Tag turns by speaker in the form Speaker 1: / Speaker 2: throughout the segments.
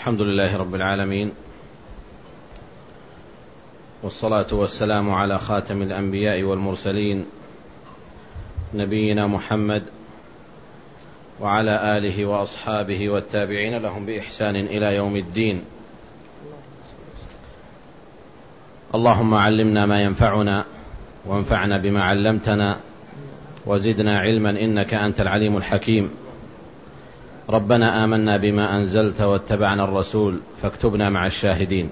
Speaker 1: الحمد لله رب العالمين والصلاة والسلام على خاتم الأنبياء والمرسلين نبينا محمد وعلى آله وأصحابه والتابعين لهم بإحسان إلى يوم الدين. اللهم علمنا ما ينفعنا وانفعنا بما علمتنا وزدنا علما إنك أنت العليم الحكيم. ربنا آمنا بما أنزلت واتبعنا الرسول فاكتبنا مع الشاهدين.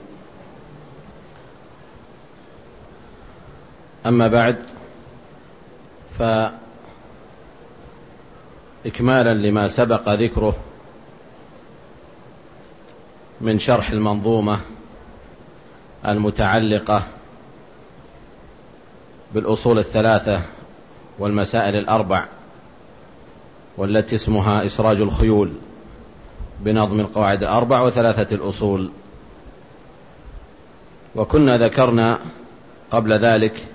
Speaker 1: أما بعد فإكمالا لما سبق ذكره من شرح المنظومة المتعلقة بالأصول الثلاثة والمسائل الأربع والتي اسمها إسراج الخيول بنظم القواعد الأربع وثلاثة الأصول. وكنا ذكرنا قبل ذلك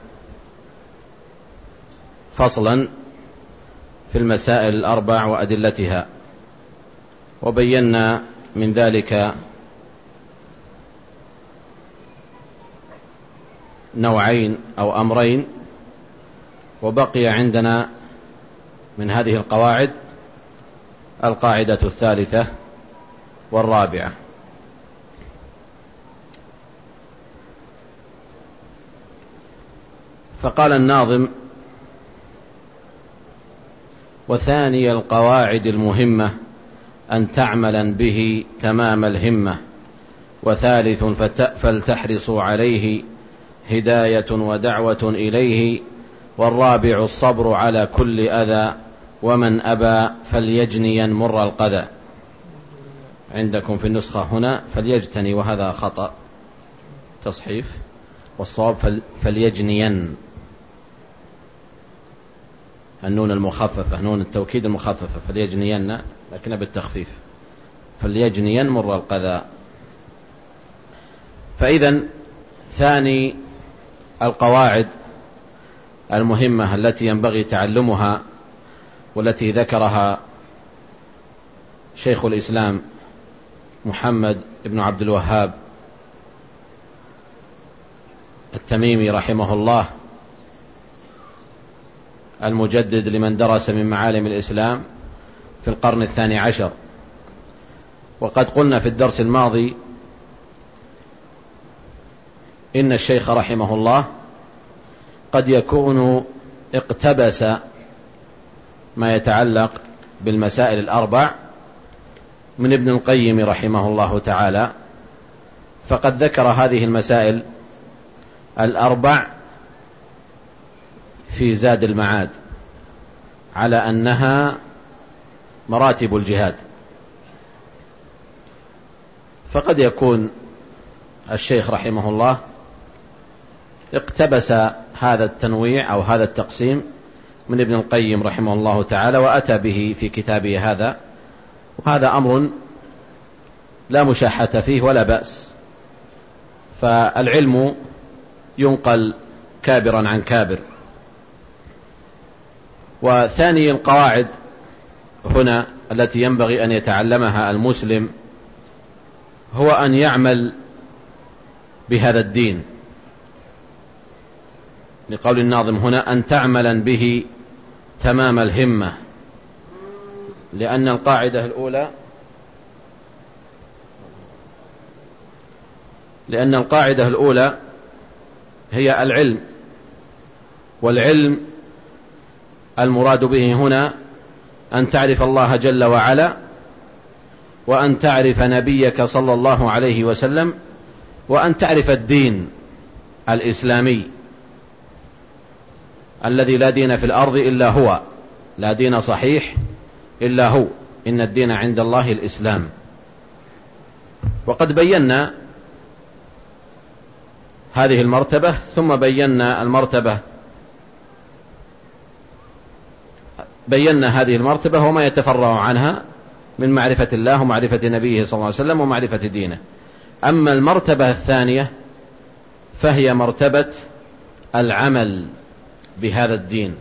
Speaker 1: فصلا في المسائل الأربع وأدلتها وبينا من ذلك نوعين أو أمرين وبقي عندنا من هذه القواعد القاعدة الثالثة والرابعة. فقال الناظم وثاني القواعد المهمة أن تعملا به تمام الهمة وثالث فلتحرصوا عليه هداية ودعوة إليه والرابع الصبر على كل أذى ومن أبى فليجنيا مر القذى عندكم في النسخة هنا فليجتني وهذا خطأ. تصحيف. والصواب فليجنين. النون المخففة نون التوكيد المخففة فليجنين لكن بالتخفيف. فليجنين مر القذى فإذا ثاني القواعد. المهمة التي ينبغي تعلمها والتي ذكرها شيخ الإسلام محمد بن عبد الوهاب التميمي رحمه الله المجدد لمن درس من معالم الإسلام في القرن الثاني عشر. وقد قلنا في الدرس الماضي إن الشيخ رحمه الله قد يكون اقتبس ما يتعلق بالمسائل الأربع من ابن القيم رحمه الله تعالى فقد ذكر هذه المسائل الأربع في زاد المعاد على أنها مراتب الجهاد. فقد يكون الشيخ رحمه الله اقتبس هذا التنويع أو هذا التقسيم من ابن القيم رحمه الله تعالى وأتى به في كتابه هذا وهذا أمر لا مشاحة فيه ولا بأس. فالعلم ينقل كابرا عن كابر. وثاني القواعد هنا التي ينبغي أن يتعلمها المسلم هو أن يعمل بهذا الدين. لقول الناظم هنا أن تعملا به تمام الهمة لأن القاعدة الأولى لأن القاعدة الأولى هي العلم والعلم المراد به هنا أن تعرف الله جل وعلا وأن تعرف نبيك صلى الله عليه وسلم وأن تعرف الدين الإسلامي. الذي لا دين في الأرض إلا هو. لا دين صحيح إلا هو. إن الدين عند الله الإسلام. وقد بينا هذه المرتبة ثم بينا المرتبة. بينا هذه المرتبة وما يتفرع عنها من معرفة الله ومعرفة نبيه صلى الله عليه وسلم ومعرفة دينه. أما المرتبة الثانية فهي مرتبة العمل. بهذا الدين.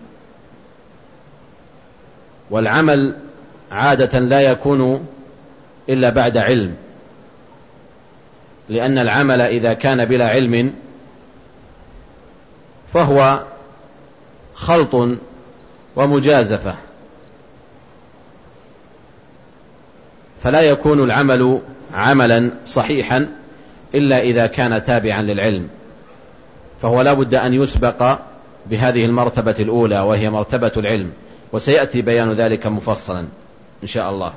Speaker 1: والعمل عادة لا يكون إلا بعد علم. لأن العمل إذا كان بلا علم فهو خلط ومجازفة. فلا يكون العمل عملا صحيحا إلا إذا كان تابعا للعلم. فهو لا بد أن يسبق بهذه المرتبة الأولى وهي مرتبة العلم وسيأتي بيان ذلك مفصلا إن شاء الله.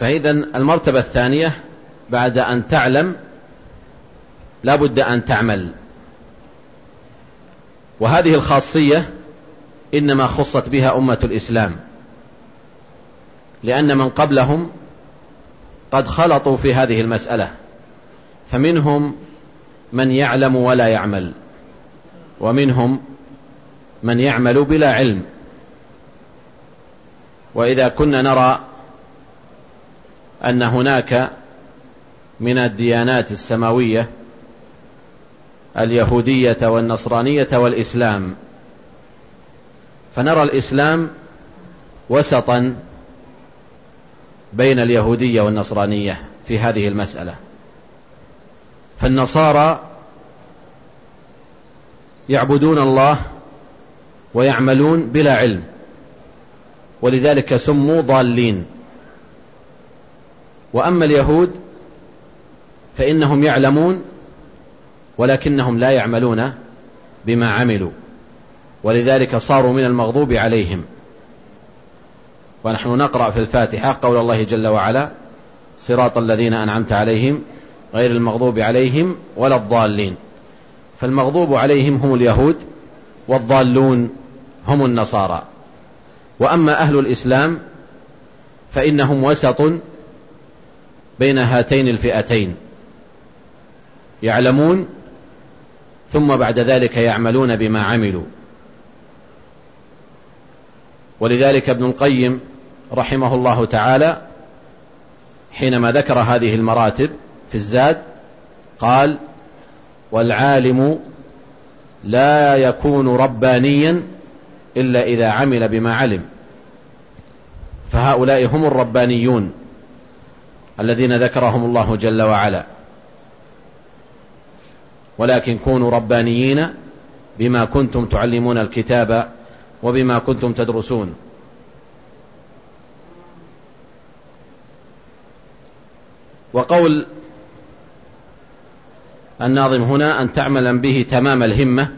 Speaker 1: فإذا المرتبة الثانية بعد أن تعلم لا بد أن تعمل. وهذه الخاصية إنما خصت بها أمة الإسلام لأن من قبلهم قد خلطوا في هذه المسألة فمنهم من يعلم ولا يعمل. ومنهم من يعمل بلا علم. وإذا كنا نرى أن هناك من الديانات السماوية اليهودية والنصرانية والإسلام فنرى الإسلام وسطا بين اليهودية والنصرانية في هذه المسألة. فالنصارى يعبدون الله ويعملون بلا علم ولذلك سموا ضالين. وأما اليهود فإنهم يعلمون ولكنهم لا يعملون بما عملوا ولذلك صاروا من المغضوب عليهم. ونحن نقرأ في الفاتحة قول الله جل وعلا صراط الذين أنعمت عليهم غير المغضوب عليهم ولا الضالين. فالمغضوب عليهم هم اليهود والضالون هم النصارى. وأما أهل الإسلام فإنهم وسط بين هاتين الفئتين. يعلمون ثم بعد ذلك يعملون بما عملوا. ولذلك ابن القيم رحمه الله تعالى حينما ذكر هذه المراتب في الزاد قال والعالم لا يكون ربانيا إلا إذا عمل بما علم. فهؤلاء هم الربانيون الذين ذكرهم الله جل وعلا. ولكن كونوا ربانيين بما كنتم تعلمون الكتاب وبما كنتم تدرسون. وقول الناظم هنا أن تعمل به تمام الهمة.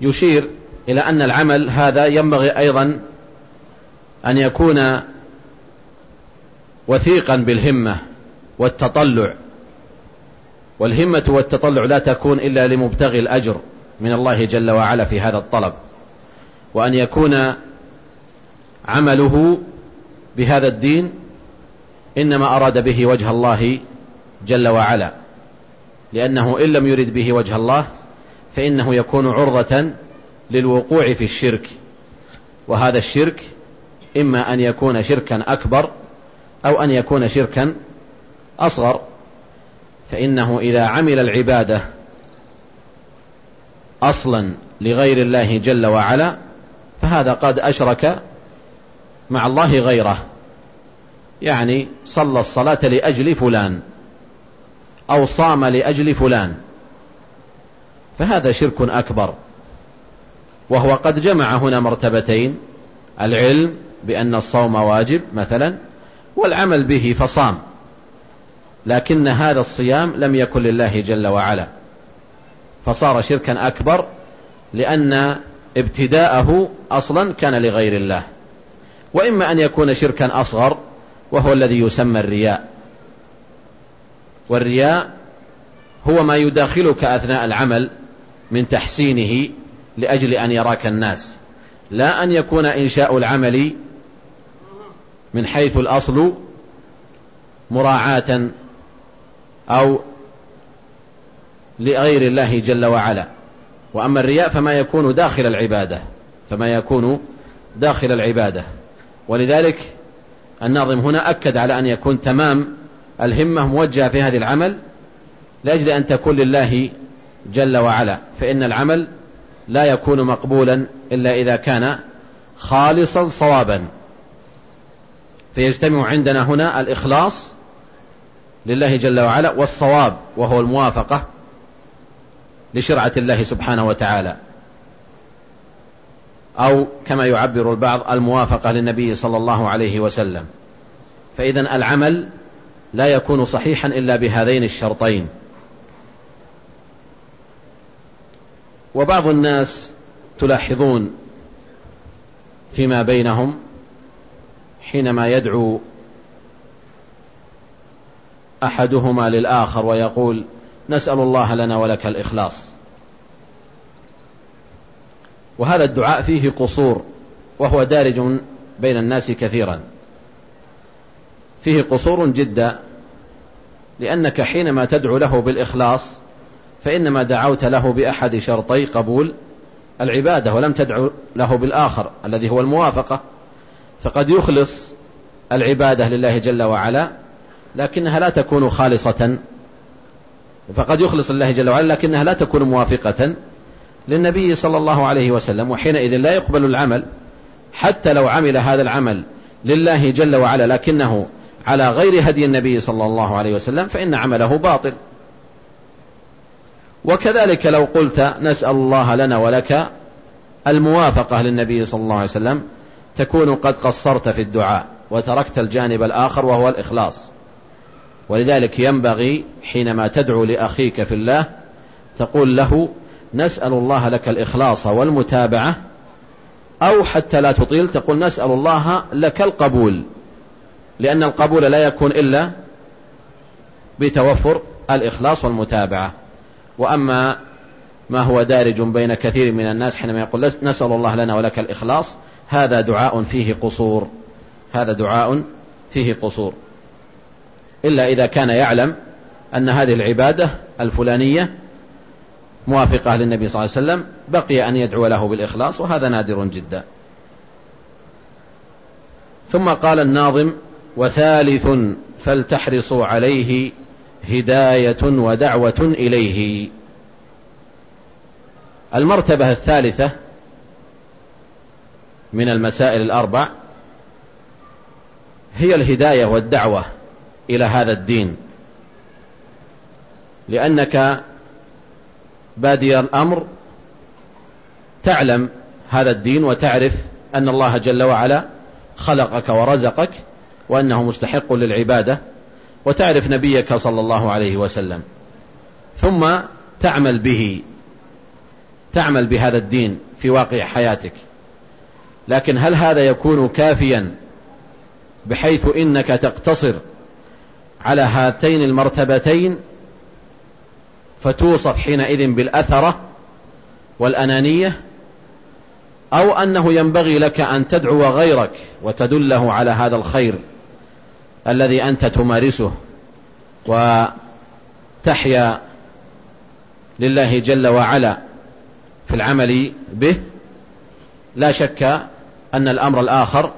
Speaker 1: يشير إلى أن العمل هذا ينبغي أيضا أن يكون وثيقا بالهمة والتطلع. والهمة والتطلع لا تكون إلا لمبتغي الأجر من الله جل وعلا في هذا الطلب. وأن يكون عمله بهذا الدين إنما أراد به وجه الله جل وعلا. لأنه إن لم يرد به وجه الله فإنه يكون عرضة للوقوع في الشرك. وهذا الشرك إما أن يكون شركا أكبر أو أن يكون شركا أصغر. فإنه إذا عمل العبادة أصلا لغير الله جل وعلا فهذا قد أشرك مع الله غيره. يعني صلى الصلاة لأجل فلان. أو صام لأجل فلان. فهذا شرك أكبر. وهو قد جمع هنا مرتبتين. العلم بأن الصوم واجب مثلا والعمل به فصام. لكن هذا الصيام لم يكن لله جل وعلا. فصار شركا أكبر لأن ابتداءه أصلا كان لغير الله. وإما أن يكون شركا أصغر وهو الذي يسمى الرياء. والرياء هو ما يداخلك أثناء العمل من تحسينه لأجل أن يراك الناس. لا أن يكون إنشاء العمل من حيث الأصل مراعاة أو لغير الله جل وعلا. وأما الرياء فما يكون داخل العبادة فما يكون داخل العبادة. ولذلك الناظم هنا أكد على أن يكون تمام الهمة موجهة في هذا العمل لأجل أن تكون لله جل وعلا فإن العمل لا يكون مقبولا إلا إذا كان خالصا صوابا. فيجتمع عندنا هنا الإخلاص لله جل وعلا والصواب وهو الموافقة لشرعة الله سبحانه وتعالى. أو كما يعبر البعض الموافقة للنبي صلى الله عليه وسلم. فإذا العمل لا يكون صحيحا إلا بهذين الشرطين. وبعض الناس تلاحظون فيما بينهم حينما يدعو أحدهما للآخر ويقول نسأل الله لنا ولك الإخلاص. وهذا الدعاء فيه قصور وهو دارج بين الناس كثيرا. فيه قصور جدا لأنك حينما تدعو له بالإخلاص فإنما دعوت له بأحد شرطي قبول العبادة ولم تدعو له بالآخر الذي هو الموافقة. فقد يخلص العبادة لله جل وعلا لكنها لا تكون خالصة. فقد يخلص الله جل وعلا لكنها لا تكون موافقة للنبي صلى الله عليه وسلم وحينئذ لا يقبل العمل حتى لو عمل هذا العمل لله جل وعلا لكنه على غير هدي النبي صلى الله عليه وسلم فإن عمله باطل. وكذلك لو قلت نسأل الله لنا ولك الموافقة للنبي صلى الله عليه وسلم تكون قد قصرت في الدعاء وتركت الجانب الآخر وهو الإخلاص. ولذلك ينبغي حينما تدعو لأخيك في الله تقول له نسأل الله لك الإخلاص والمتابعة أو حتى لا تطيل تقول نسأل الله لك القبول. لأن القبول لا يكون إلا بتوفر الإخلاص والمتابعة. وأما ما هو دارج بين كثير من الناس حينما يقول نسأل الله لنا ولك الإخلاص هذا دعاء فيه قصور. هذا دعاء فيه قصور. إلا إذا كان يعلم أن هذه العبادة الفلانية موافقة للنبي صلى الله عليه وسلم بقي أن يدعو له بالإخلاص وهذا نادر جدا. ثم قال الناظم وثالث فلتحرصوا عليه هداية ودعوة إليه. المرتبة الثالثة من المسائل الأربع هي الهداية والدعوة إلى هذا الدين. لأنك بادي الأمر تعلم هذا الدين وتعرف أن الله جل وعلا خلقك ورزقك وأنه مستحق للعبادة وتعرف نبيك صلى الله عليه وسلم. ثم تعمل به تعمل بهذا الدين في واقع حياتك. لكن هل هذا يكون كافيا بحيث إنك تقتصر على هاتين المرتبتين فتوصف حينئذ بالأثرة والأنانية؟ أو أنه ينبغي لك أن تدعو غيرك وتدله على هذا الخير؟ الذي أنت تمارسه وتحيا لله جل وعلا في العمل به لا شك أن الأمر الآخر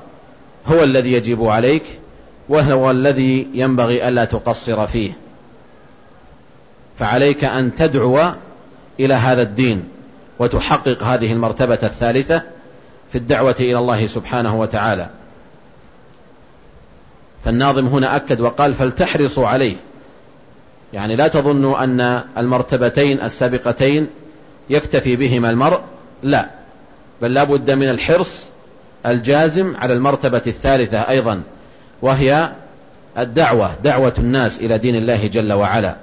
Speaker 1: هو الذي يجب عليك وهو الذي ينبغي ألا تقصر فيه. فعليك أن تدعو إلى هذا الدين وتحقق هذه المرتبة الثالثة في الدعوة إلى الله سبحانه وتعالى. فالناظم هنا أكد وقال فلتحرصوا عليه. يعني لا تظنوا أن المرتبتين السابقتين يكتفي بهما المرء لا. بل لا بد من الحرص الجازم على المرتبة الثالثة أيضا وهي الدعوة دعوة الناس إلى دين الله جل وعلا.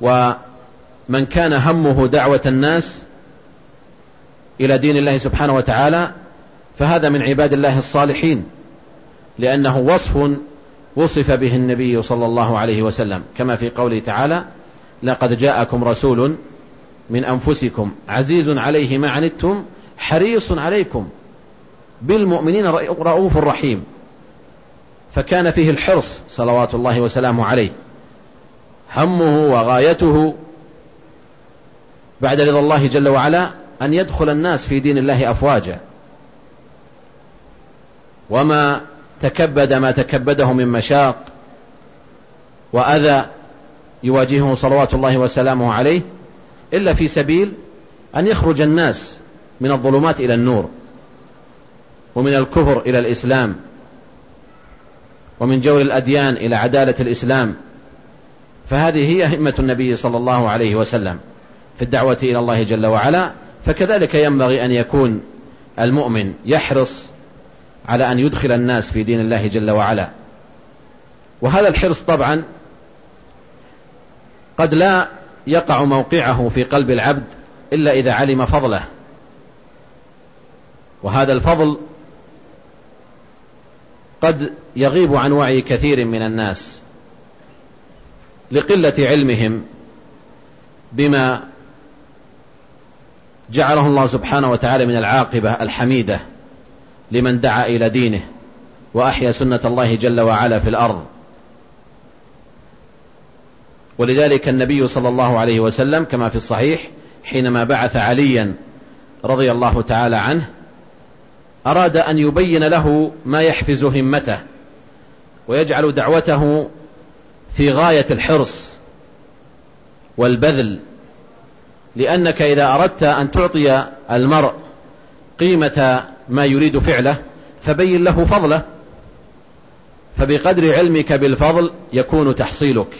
Speaker 1: ومن كان همه دعوة الناس إلى دين الله سبحانه وتعالى فهذا من عباد الله الصالحين. لأنه وصف وصف به النبي صلى الله عليه وسلم. كما في قوله تعالى لقد جاءكم رسول من أنفسكم عزيز عليه ما عنتم حريص عليكم بالمؤمنين رؤوف رحيم. فكان فيه الحرص صلوات الله وسلامه عليه. همه وغايته بعد رضا الله جل وعلا أن يدخل الناس في دين الله أفواجا. وما تكبد ما تكبده من مشاق وأذى يواجهه صلوات الله وسلامه عليه إلا في سبيل أن يخرج الناس من الظلمات إلى النور ومن الكفر إلى الإسلام ومن جور الأديان إلى عدالة الإسلام. فهذه هي همة النبي صلى الله عليه وسلم في الدعوة إلى الله جل وعلا فكذلك ينبغي أن يكون المؤمن يحرص على أن يدخل الناس في دين الله جل وعلا. وهذا الحرص طبعا قد لا يقع موقعه في قلب العبد إلا إذا علم فضله. وهذا الفضل قد يغيب عن وعي كثير من الناس لقلة علمهم بما جعله الله سبحانه وتعالى من العاقبة الحميدة. لمن دعا إلى دينه وأحيا سنة الله جل وعلا في الأرض. ولذلك النبي صلى الله عليه وسلم كما في الصحيح حينما بعث عليا رضي الله تعالى عنه أراد أن يبين له ما يحفز همته ويجعل دعوته في غاية الحرص والبذل لأنك إذا أردت أن تعطي المرء قيمة ما يريد فعله فبين له فضله. فبقدر علمك بالفضل يكون تحصيلك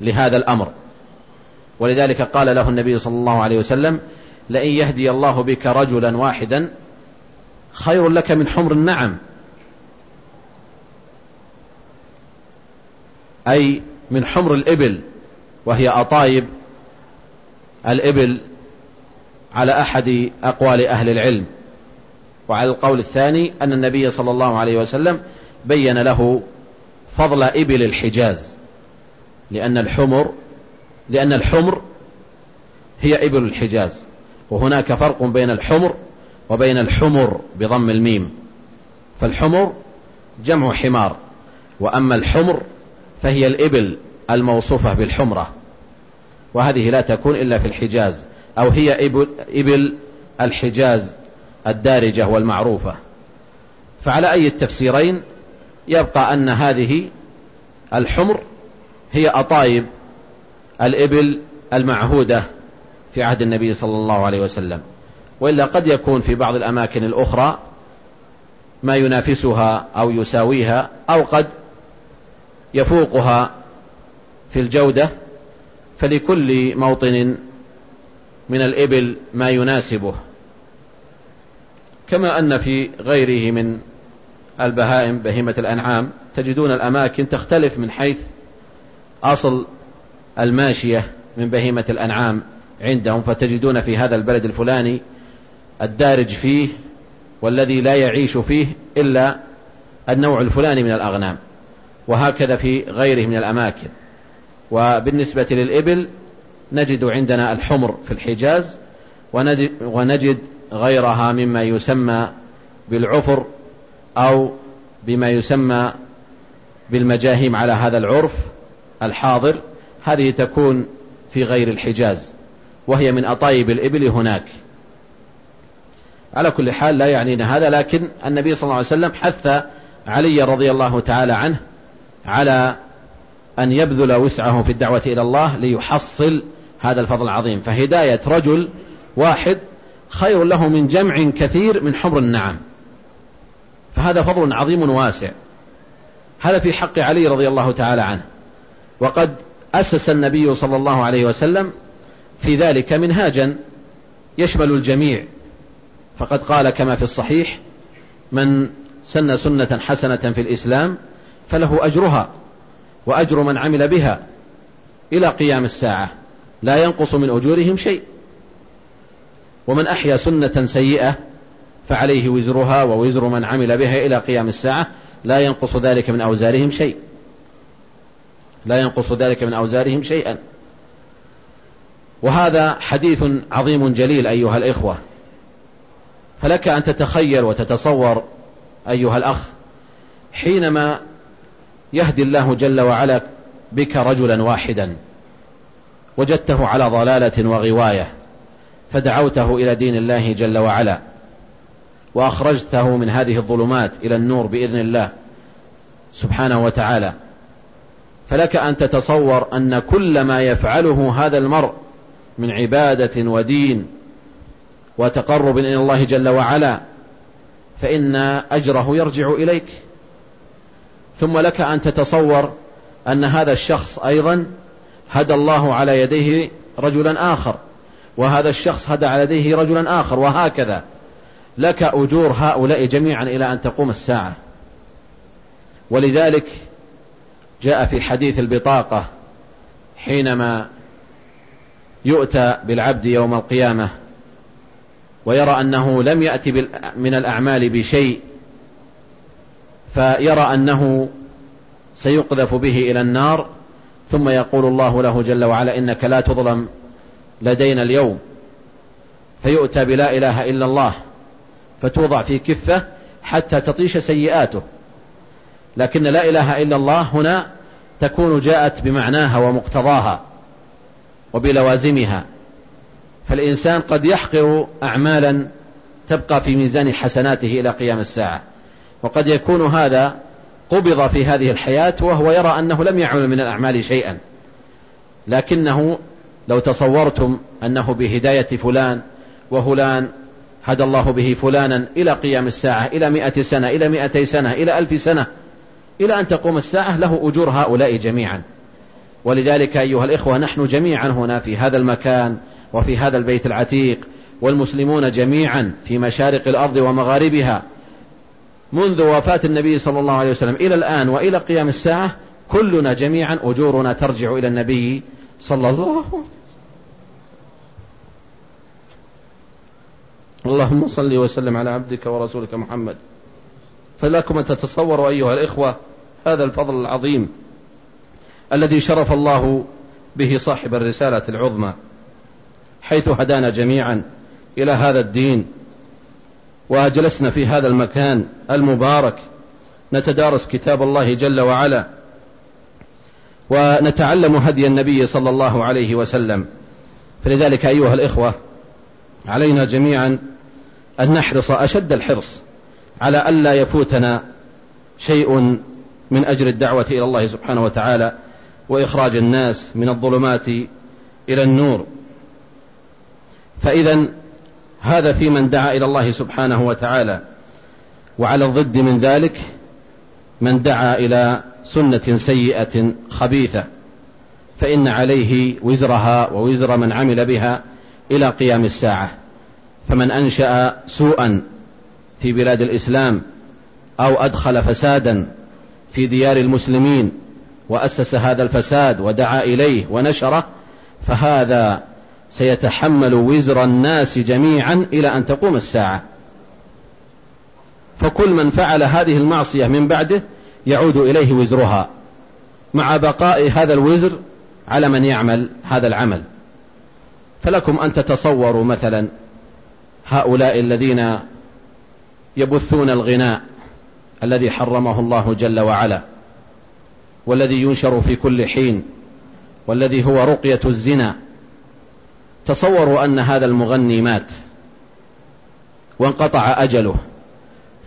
Speaker 1: لهذا الأمر. ولذلك قال له النبي صلى الله عليه وسلم لئن يهدي الله بك رجلا واحدا خير لك من حمر النعم. أي من حمر الإبل وهي أطايب الإبل على أحد أقوال أهل العلم. وعلى القول الثاني أن النبي صلى الله عليه وسلم بين له فضل إبل الحجاز لأن الحمر لأن الحمر هي إبل الحجاز وهناك فرق بين الحمر وبين الحمر بضم الميم فالحمر جمع حمار وأما الحمر فهي الإبل الموصوفة بالحمرة وهذه لا تكون إلا في الحجاز أو هي إبل, إبل الحجاز. الدارجة والمعروفة. فعلى أي التفسيرين؟ يبقى أن هذه الحمر هي أطايب الإبل المعهودة في عهد النبي صلى الله عليه وسلم. وإلا قد يكون في بعض الأماكن الأخرى ما ينافسها أو يساويها أو قد يفوقها في الجودة فلكل موطن من الإبل ما يناسبه. كما أن في غيره من البهائم بهيمة الأنعام تجدون الأماكن تختلف من حيث أصل الماشية من بهيمة الأنعام عندهم فتجدون في هذا البلد الفلاني الدارج فيه والذي لا يعيش فيه إلا النوع الفلاني من الأغنام وهكذا في غيره من الأماكن. وبالنسبة للإبل نجد عندنا الحمر في الحجاز ونجد غيرها مما يسمى بالعفر أو بما يسمى بالمجاهيم على هذا العرف الحاضر. هذه تكون في غير الحجاز وهي من أطايب الإبل هناك. على كل حال لا يعنينا هذا لكن النبي صلى الله عليه وسلم حث علي رضي الله تعالى عنه على أن يبذل وسعه في الدعوة إلى الله ليحصل هذا الفضل العظيم. فهداية رجل واحد خير له من جمع كثير من حمر النعم. فهذا فضل عظيم واسع. هذا في حق علي رضي الله تعالى عنه. وقد أسس النبي صلى الله عليه وسلم في ذلك منهاجا يشمل الجميع. فقد قال كما في الصحيح من سن سنة حسنة في الإسلام فله أجرها وأجر من عمل بها إلى قيام الساعة. لا ينقص من أجورهم شيء. ومن أحيا سنة سيئة فعليه وزرها ووزر من عمل بها إلى قيام الساعة لا ينقص ذلك من أوزارهم شيء. لا ينقص ذلك من أوزارهم شيئا. وهذا حديث عظيم جليل أيها الإخوة. فلك أن تتخيل وتتصور أيها الأخ حينما يهدي الله جل وعلا بك رجلا واحدا وجدته على ضلالة وغواية. فدعوته إلى دين الله جل وعلا وأخرجته من هذه الظلمات إلى النور بإذن الله سبحانه وتعالى. فلك أن تتصور أن كل ما يفعله هذا المرء من عبادة ودين وتقرب إلى الله جل وعلا فإن أجره يرجع إليك. ثم لك أن تتصور أن هذا الشخص أيضا هدى الله على يديه رجلا آخر. وهذا الشخص هدى على يديه رجلا آخر وهكذا. لك أجور هؤلاء جميعا إلى أن تقوم الساعة. ولذلك جاء في حديث البطاقة حينما يؤتى بالعبد يوم القيامة ويرى أنه لم يأتي من الأعمال بشيء فيرى أنه سيقذف به إلى النار ثم يقول الله له جل وعلا إنك لا تظلم لدينا اليوم فيؤتى بلا إله إلا الله فتوضع في كفة حتى تطيش سيئاته. لكن لا إله إلا الله هنا تكون جاءت بمعناها ومقتضاها وبلوازمها. فالإنسان قد يحقر أعمالا تبقى في ميزان حسناته إلى قيام الساعة. وقد يكون هذا قبض في هذه الحياة وهو يرى أنه لم يعمل من الأعمال شيئا لكنه لو تصورتم أنه بهداية فلان وفلان هدى الله به فلانا إلى قيام الساعة إلى مئة سنة إلى مئتي سنة إلى ألف سنة إلى أن تقوم الساعة له أجور هؤلاء جميعا. ولذلك أيها الإخوة نحن جميعا هنا في هذا المكان وفي هذا البيت العتيق والمسلمون جميعا في مشارق الأرض ومغاربها. منذ وفاة النبي صلى الله عليه وسلم إلى الآن وإلى قيام الساعة كلنا جميعا أجورنا ترجع إلى النبي صلى الله عليه وسلم اللهم صل وسلم على عبدك ورسولك محمد. فلكم أن تتصوروا أيها الإخوة هذا الفضل العظيم الذي شرف الله به صاحب الرسالة العظمى حيث هدانا جميعا إلى هذا الدين وجلسنا في هذا المكان المبارك نتدارس كتاب الله جل وعلا ونتعلم هدي النبي صلى الله عليه وسلم. فلذلك أيها الإخوة علينا جميعا أن نحرص أشد الحرص على ألا يفوتنا شيء من أجر الدعوة إلى الله سبحانه وتعالى وإخراج الناس من الظلمات إلى النور. فإذا هذا في من دعا إلى الله سبحانه وتعالى وعلى الضد من ذلك من دعا إلى سنة سيئة خبيثة فإن عليه وزرها ووزر من عمل بها إلى قيام الساعة. فمن أنشأ سوءا في بلاد الإسلام أو أدخل فسادا في ديار المسلمين وأسس هذا الفساد ودعا إليه ونشره فهذا سيتحمل وزر الناس جميعا إلى أن تقوم الساعة. فكل من فعل هذه المعصية من بعده يعود إليه وزرها. مع بقاء هذا الوزر على من يعمل هذا العمل. فلكم أن تتصوروا مثلا هؤلاء الذين يبثون الغناء الذي حرمه الله جل وعلا والذي ينشر في كل حين والذي هو رقية الزنا تصوروا أن هذا المغني مات وانقطع أجله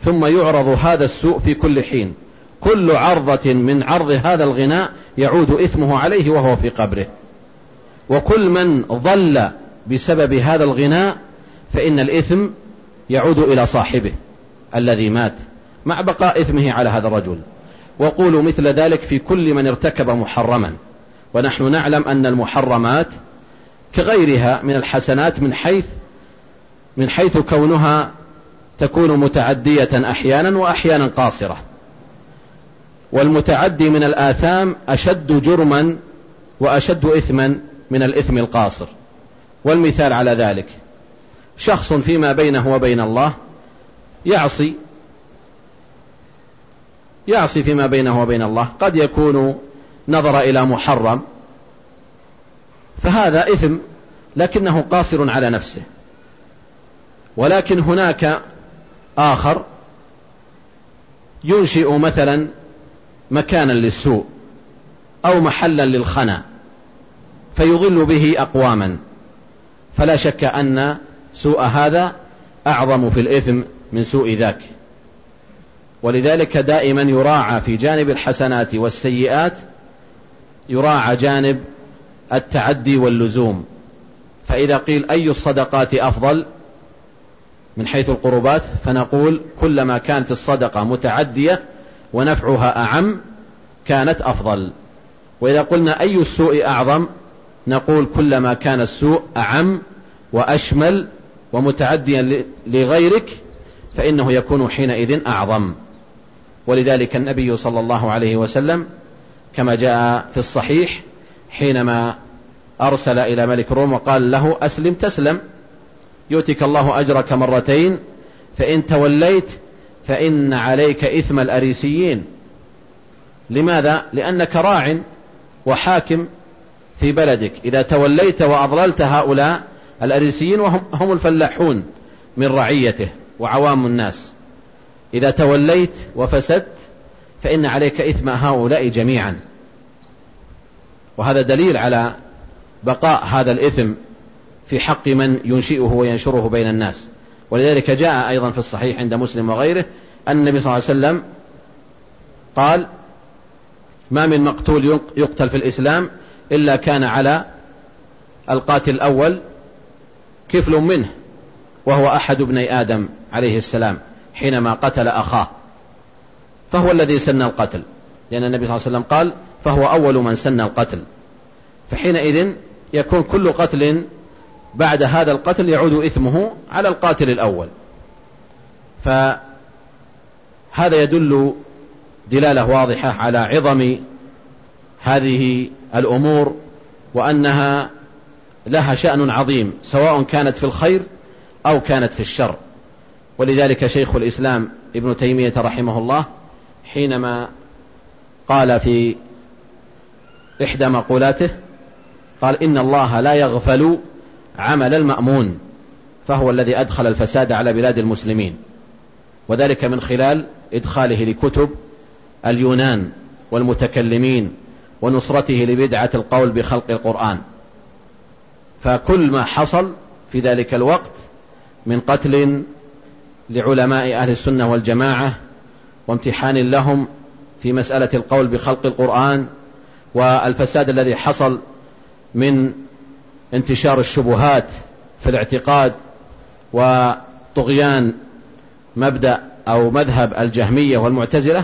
Speaker 1: ثم يعرض هذا السوء في كل حين. كل عرضة من عرض هذا الغناء يعود إثمه عليه وهو في قبره. وكل من ضل بسبب هذا الغناء فإن الإثم يعود إلى صاحبه الذي مات مع بقاء إثمه على هذا الرجل. وقولوا مثل ذلك في كل من ارتكب محرما. ونحن نعلم أن المحرمات كغيرها من الحسنات من حيث من حيث كونها تكون متعدية أحيانا وأحيانا قاصرة. والمتعدي من الآثام أشد جرما وأشد إثما من الإثم القاصر. والمثال على ذلك شخص فيما بينه وبين الله يعصي يعصي فيما بينه وبين الله. قد يكون نظر إلى محرم فهذا إثم لكنه قاصر على نفسه. ولكن هناك آخر ينشئ مثلا مكانا للسوء أو محلا للخنا فيضل به أقواما. فلا شك أن سوء هذا أعظم في الإثم من سوء ذاك. ولذلك دائما يراعى في جانب الحسنات والسيئات يراعى جانب التعدي واللزوم. فإذا قيل أي الصدقات أفضل من حيث القربات فنقول كلما كانت الصدقة متعدية ونفعها أعم كانت أفضل. وإذا قلنا أي السوء أعظم نقول كلما كان السوء أعم وأشمل ومتعديا لغيرك فإنه يكون حينئذ أعظم. ولذلك النبي صلى الله عليه وسلم كما جاء في الصحيح حينما أرسل إلى ملك روم وقال له أسلم تسلم يؤتك الله أجرك مرتين فإن توليت فإن عليك إثم الأريسيين. لماذا؟ لأنك راع وحاكم في بلدك. إذا توليت وأضللت هؤلاء الأريسيين وهم هم الفلاحون من رعيته وعوام الناس. إذا توليت وفسدت فإن عليك إثم هؤلاء جميعا. وهذا دليل على بقاء هذا الإثم في حق من ينشئه وينشره بين الناس. ولذلك جاء أيضا في الصحيح عند مسلم وغيره أن النبي صلى الله عليه وسلم قال ما من مقتول يقتل في الإسلام إلا كان على القاتل الأول كفل منه وهو أحد ابني آدم عليه السلام حينما قتل أخاه. فهو الذي سن القتل. لأن النبي صلى الله عليه وسلم قال فهو أول من سن القتل. فحينئذ يكون كل قتل بعد هذا القتل يعود إثمه على القاتل الأول. فهذا يدل دلالة واضحة على عظم هذه الأمور وأنها لها شأن عظيم سواء كانت في الخير أو كانت في الشر. ولذلك شيخ الإسلام ابن تيمية رحمه الله حينما قال في إحدى مقولاته قال إن الله لا يغفل عمل المأمون فهو الذي أدخل الفساد على بلاد المسلمين. وذلك من خلال إدخاله لكتب اليونان والمتكلمين ونصرته لبدعة القول بخلق القرآن. فكل ما حصل في ذلك الوقت من قتل لعلماء أهل السنة والجماعة وامتحان لهم في مسألة القول بخلق القرآن والفساد الذي حصل من انتشار الشبهات في الاعتقاد وطغيان مبدأ أو مذهب الجهمية والمعتزلة.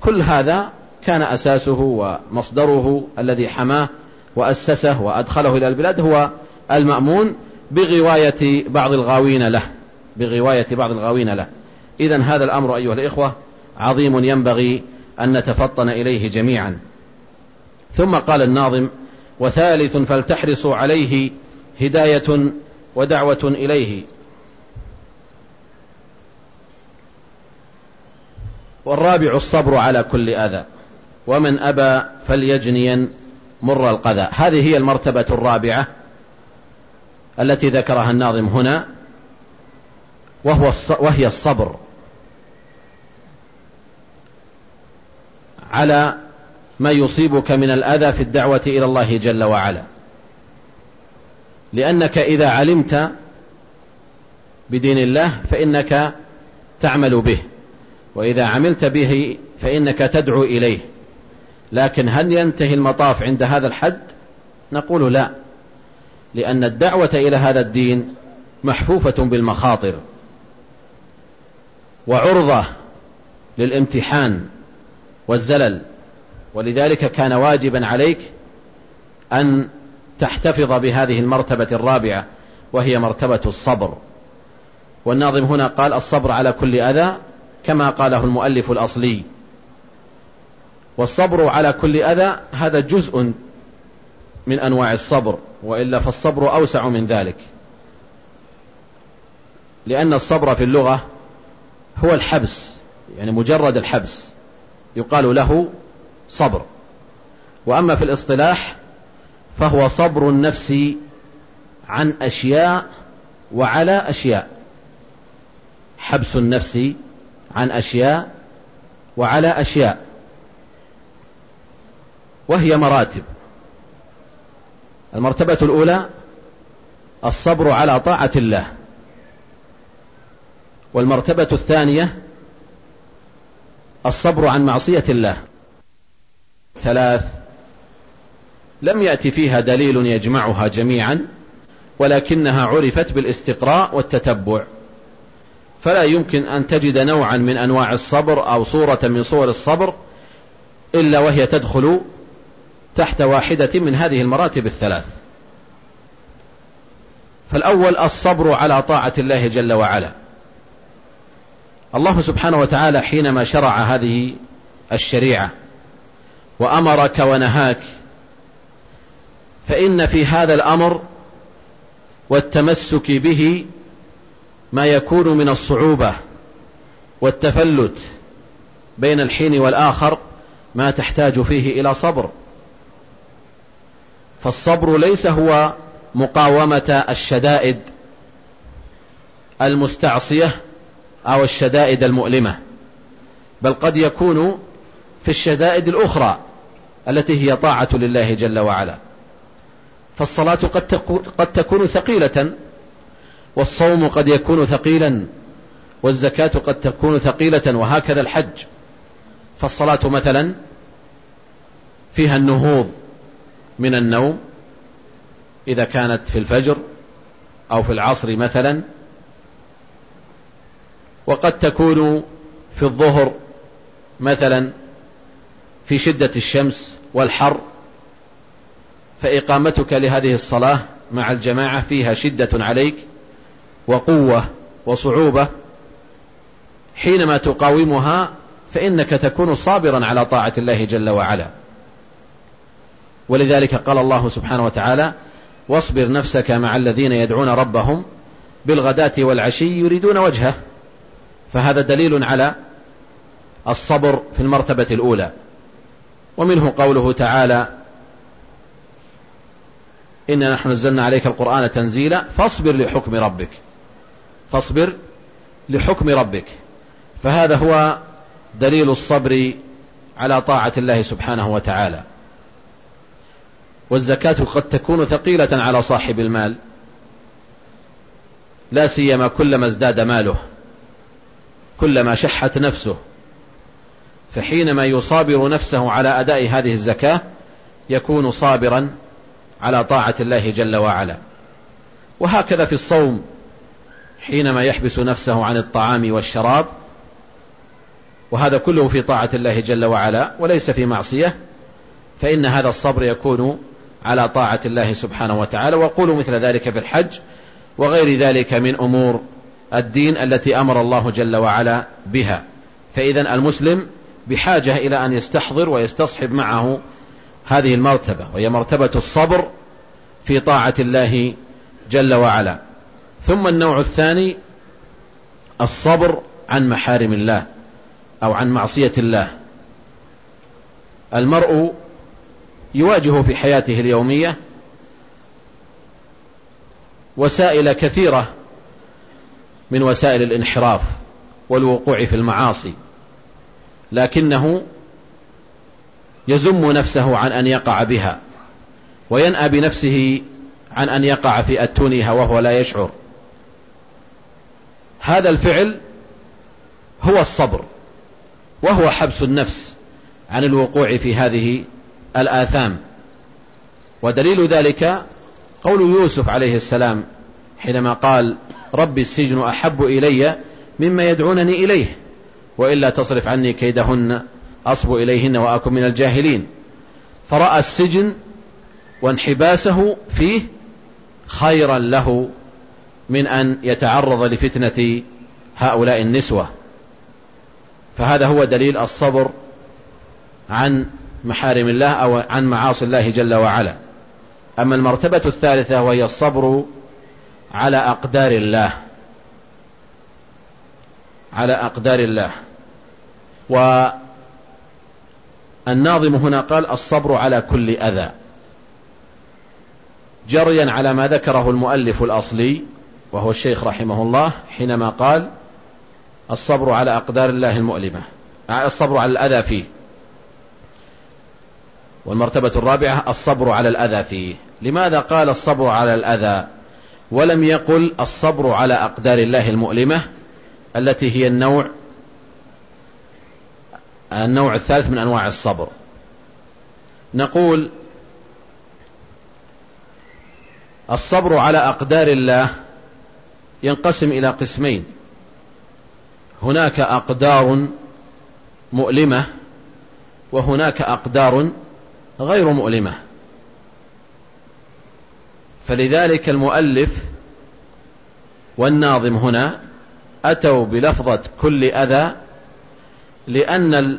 Speaker 1: كل هذا كان أساسه ومصدره الذي حماه وأسسه وأدخله إلى البلاد هو المأمون بغواية بعض الغاوين له بغواية بعض الغاوين له. إذا هذا الأمر أيها الإخوة عظيم ينبغي أن نتفطن إليه جميعا. ثم قال الناظم وثالث فلتحرصوا عليه هداية ودعوة إليه. والرابع الصبر على كل أذى ومن أبى فليجنين مر القذى. هذه هي المرتبة الرابعة التي ذكرها الناظم هنا وهو وهي الصبر على ما يصيبك من الأذى في الدعوة إلى الله جل وعلا. لأنك إذا علمت بدين الله فإنك تعمل به وإذا عملت به فإنك تدعو إليه. لكن هل ينتهي المطاف عند هذا الحد؟ نقول لا لأن الدعوة إلى هذا الدين محفوفة بالمخاطر وعرضة للامتحان والزلل. ولذلك كان واجبا عليك أن تحتفظ بهذه المرتبة الرابعة وهي مرتبة الصبر. والناظم هنا قال الصبر على كل أذى كما قاله المؤلف الأصلي. والصبر على كل أذى هذا جزء من أنواع الصبر وإلا فالصبر أوسع من ذلك. لأن الصبر في اللغة هو الحبس يعني مجرد الحبس يقال له صبر. وأما في الاصطلاح فهو صبر النفس عن أشياء وعلى أشياء. حبس النفس عن أشياء وعلى أشياء. وهي مراتب. المرتبة الأولى الصبر على طاعة الله. والمرتبة الثانية الصبر عن معصية الله. ثلاث لم يأتي فيها دليل يجمعها جميعا ولكنها عرفت بالاستقراء والتتبع. فلا يمكن أن تجد نوعا من أنواع الصبر أو صورة من صور الصبر إلا وهي تدخل تحت واحدة من هذه المراتب الثلاث. فالأول الصبر على طاعة الله جل وعلا. الله سبحانه وتعالى حينما شرع هذه الشريعة وأمرك ونهاك فإن في هذا الأمر والتمسك به ما يكون من الصعوبة والتفلت بين الحين والآخر ما تحتاج فيه إلى صبر. فالصبر ليس هو مقاومة الشدائد المستعصية أو الشدائد المؤلمة بل قد يكون في الشدائد الأخرى التي هي طاعة لله جل وعلا. فالصلاة قد تكون ثقيلة والصوم قد يكون ثقيلا والزكاة قد تكون ثقيلة وهكذا الحج. فالصلاة مثلا فيها النهوض من النوم إذا كانت في الفجر أو في العصر مثلا وقد تكون في الظهر مثلا في شدة الشمس والحر فإقامتك لهذه الصلاة مع الجماعة فيها شدة عليك وقوة وصعوبة. حينما تقاومها فإنك تكون صابرا على طاعة الله جل وعلا. ولذلك قال الله سبحانه وتعالى واصبر نفسك مع الذين يدعون ربهم بالغداة والعشي يريدون وجهه. فهذا دليل على الصبر في المرتبة الأولى. ومنه قوله تعالى إنا نحن نزلنا عليك القرآن تنزيلا فاصبر لحكم ربك. فاصبر لحكم ربك. فهذا هو دليل الصبر على طاعة الله سبحانه وتعالى. والزكاة قد تكون ثقيلة على صاحب المال. لا سيما كلما ازداد ماله كلما شحت نفسه. فحينما يصابر نفسه على أداء هذه الزكاة يكون صابرا على طاعة الله جل وعلا. وهكذا في الصوم حينما يحبس نفسه عن الطعام والشراب وهذا كله في طاعة الله جل وعلا وليس في معصية فإن هذا الصبر يكون على طاعة الله سبحانه وتعالى وقولوا مثل ذلك في الحج وغير ذلك من أمور الدين التي أمر الله جل وعلا بها. فإذا المسلم بحاجة إلى أن يستحضر ويستصحب معه هذه المرتبة وهي مرتبة الصبر في طاعة الله جل وعلا. ثم النوع الثاني الصبر عن محارم الله أو عن معصية الله. المرء يواجه في حياته اليومية وسائل كثيرة من وسائل الانحراف والوقوع في المعاصي لكنه يزم نفسه عن أن يقع بها وينأى بنفسه عن أن يقع في أتونها وهو لا يشعر. هذا الفعل هو الصبر وهو حبس النفس عن الوقوع في هذه الآثام. ودليل ذلك قول يوسف عليه السلام حينما قال رب السجن أحب إلي مما يدعونني إليه وإلا تصرف عني كيدهن أصب إليهن وأكن من الجاهلين. فرأى السجن وانحباسه فيه خيرا له من أن يتعرض لفتنة هؤلاء النسوة. فهذا هو دليل الصبر عن محارم الله أو عن معاصي الله جل وعلا. أما المرتبة الثالثة وهي الصبر على أقدار الله. على أقدار الله. والناظم هنا قال الصبر على كل أذى. جريا على ما ذكره المؤلف الأصلي وهو الشيخ رحمه الله حينما قال الصبر على أقدار الله المؤلمة. الصبر على الأذى فيه. والمرتبة الرابعة الصبر على الأذى فيه. لماذا قال الصبر على الأذى؟ ولم يقل الصبر على أقدار الله المؤلمة التي هي النوع النوع الثالث من أنواع الصبر. نقول الصبر على أقدار الله ينقسم إلى قسمين. هناك أقدار مؤلمة وهناك أقدار غير مؤلمة. فلذلك المؤلف والناظم هنا أتوا بلفظة كل أذى لأن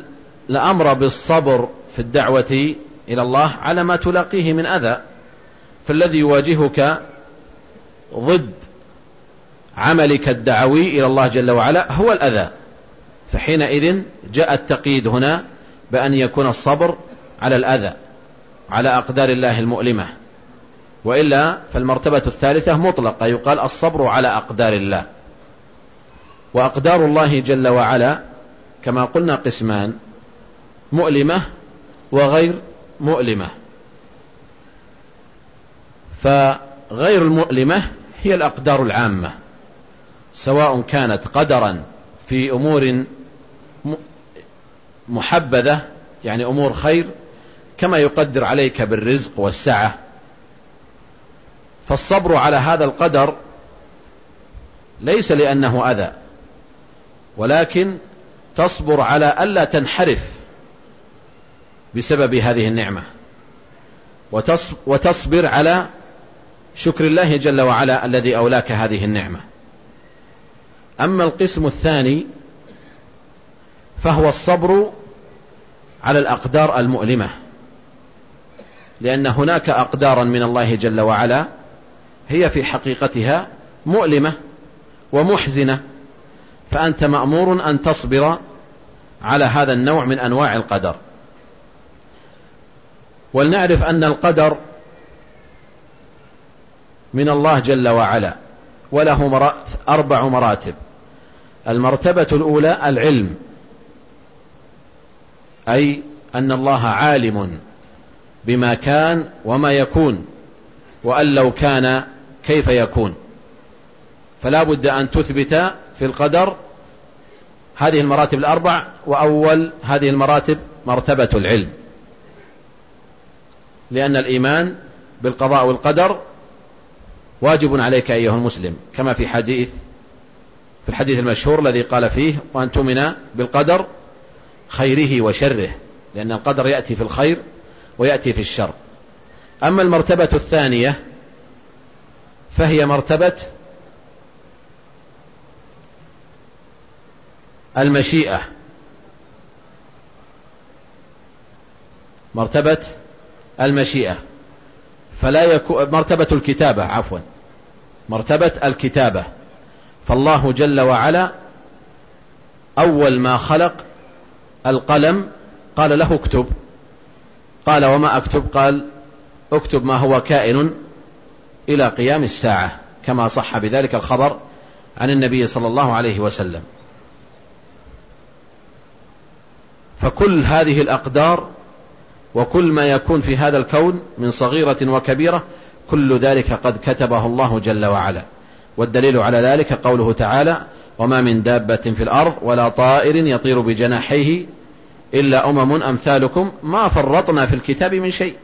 Speaker 1: الأمر بالصبر في الدعوة إلى الله على ما تلاقيه من أذى. فالذي يواجهك ضد عملك الدعوي إلى الله جل وعلا هو الأذى. فحينئذ جاء التقييد هنا بأن يكون الصبر على الأذى. على أقدار الله المؤلمة. وإلا فالمرتبة الثالثة مطلقة يقال الصبر على أقدار الله. وأقدار الله جل وعلا كما قلنا قسمان مؤلمة وغير مؤلمة. فغير المؤلمة هي الأقدار العامة سواء كانت قدرا في أمور محبذة يعني أمور خير كما يقدر عليك بالرزق والسعة. فالصبر على هذا القدر ليس لأنه أذى ولكن تصبر على ألا تنحرف بسبب هذه النعمة. وتصبر على شكر الله جل وعلا الذي أولاك هذه النعمة. أما القسم الثاني فهو الصبر على الأقدار المؤلمة. لأن هناك أقدارا من الله جل وعلا هي في حقيقتها مؤلمة ومحزنة فأنت مأمور أن تصبر على هذا النوع من أنواع القدر. ولنعرف أن القدر من الله جل وعلا وله أربع مراتب. المرتبة الأولى العلم أي أن الله عالم. بما كان وما يكون وأن لو كان كيف يكون. فلا بد أن تثبت في القدر هذه المراتب الأربع وأول هذه المراتب مرتبة العلم. لأن الإيمان بالقضاء والقدر واجب عليك أيها المسلم كما في حديث في الحديث المشهور الذي قال فيه وأن تؤمن بالقدر خيره وشره. لأن القدر يأتي في الخير ويأتي في الشر. أما المرتبة الثانية فهي مرتبة المشيئة. مرتبة المشيئة. فلا يكون مرتبة الكتابة عفوا. مرتبة الكتابة. فالله جل وعلا أول ما خلق القلم قال له اكتب. قال وما أكتب؟ قال اكتب ما هو كائن إلى قيام الساعة كما صح بذلك الخبر عن النبي صلى الله عليه وسلم. فكل هذه الأقدار وكل ما يكون في هذا الكون من صغيرة وكبيرة كل ذلك قد كتبه الله جل وعلا. والدليل على ذلك قوله تعالى وما من دابة في الأرض ولا طائر يطير بجناحيه إلا أمم أمثالكم ما فرطنا في الكتاب من شيء.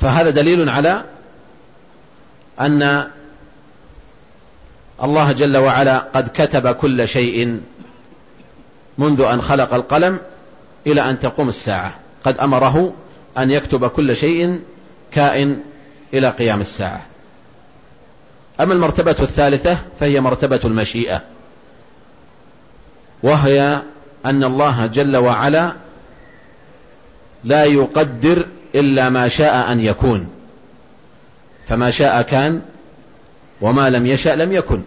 Speaker 1: فهذا دليل على أن الله جل وعلا قد كتب كل شيء منذ أن خلق القلم إلى أن تقوم الساعة. قد أمره أن يكتب كل شيء كائن إلى قيام الساعة. أما المرتبة الثالثة فهي مرتبة المشيئة. وهي أن الله جل وعلا لا يقدر إلا ما شاء أن يكون. فما شاء كان وما لم يشأ لم يكن.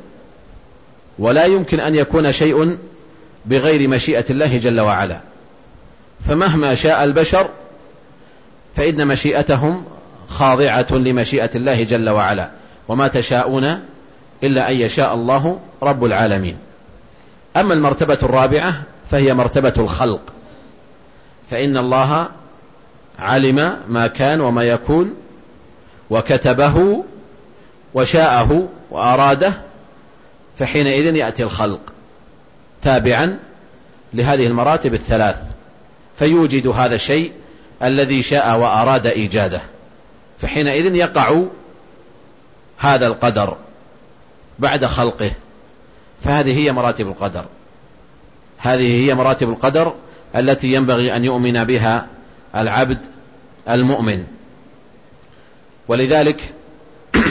Speaker 1: ولا يمكن أن يكون شيء بغير مشيئة الله جل وعلا. فمهما شاء البشر فإن مشيئتهم خاضعة لمشيئة الله جل وعلا. وما تشاءون إلا أن يشاء الله رب العالمين. أما المرتبة الرابعة فهي مرتبة الخلق. فإن الله علم ما كان وما يكون وكتبه وشاءه وأراده فحينئذ يأتي الخلق تابعا لهذه المراتب الثلاث فيوجد هذا الشيء الذي شاء وأراد إيجاده. فحينئذ يقع هذا القدر بعد خلقه. فهذه هي مراتب القدر. هذه هي مراتب القدر التي ينبغي أن يؤمن بها العبد المؤمن. ولذلك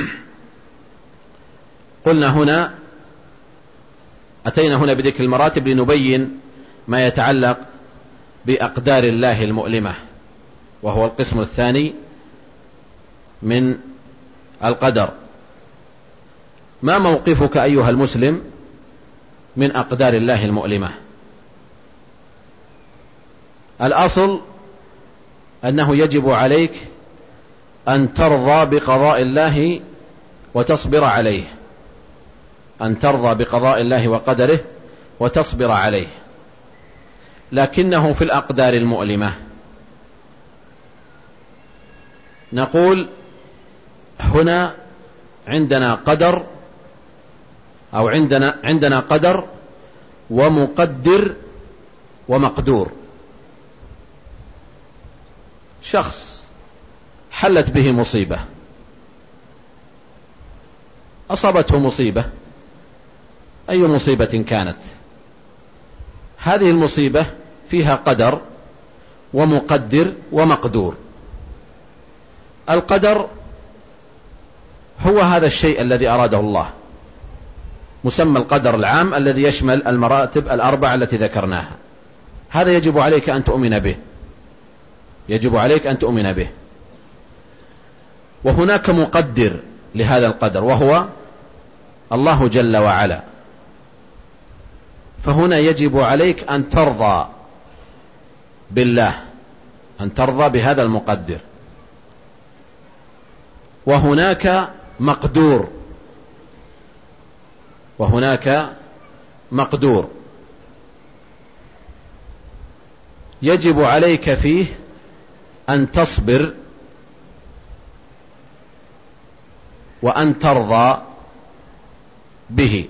Speaker 1: قلنا هنا أتينا هنا بذكر المراتب لنبين ما يتعلق بأقدار الله المؤلمة وهو القسم الثاني من القدر. ما موقفك أيها المسلم من أقدار الله المؤلمة. الأصل أنه يجب عليك أن ترضى بقضاء الله وتصبر عليه. أن ترضى بقضاء الله وقدره وتصبر عليه. لكنه في الأقدار المؤلمة. نقول هنا عندنا قدر أو عندنا عندنا قدر ومقدر ومقدور. شخص حلت به مصيبة أصابته مصيبة أي مصيبة كانت؟ هذه المصيبة فيها قدر ومقدر ومقدور. القدر هو هذا الشيء الذي أراده الله. مسمى القدر العام الذي يشمل المراتب الأربع التي ذكرناها. هذا يجب عليك أن تؤمن به. يجب عليك أن تؤمن به. وهناك مقدر لهذا القدر وهو الله جل وعلا. فهنا يجب عليك أن ترضى بالله أن ترضى بهذا المقدر. وهناك مقدور وهناك مقدور. يجب عليك فيه أن تصبر وأن ترضى به.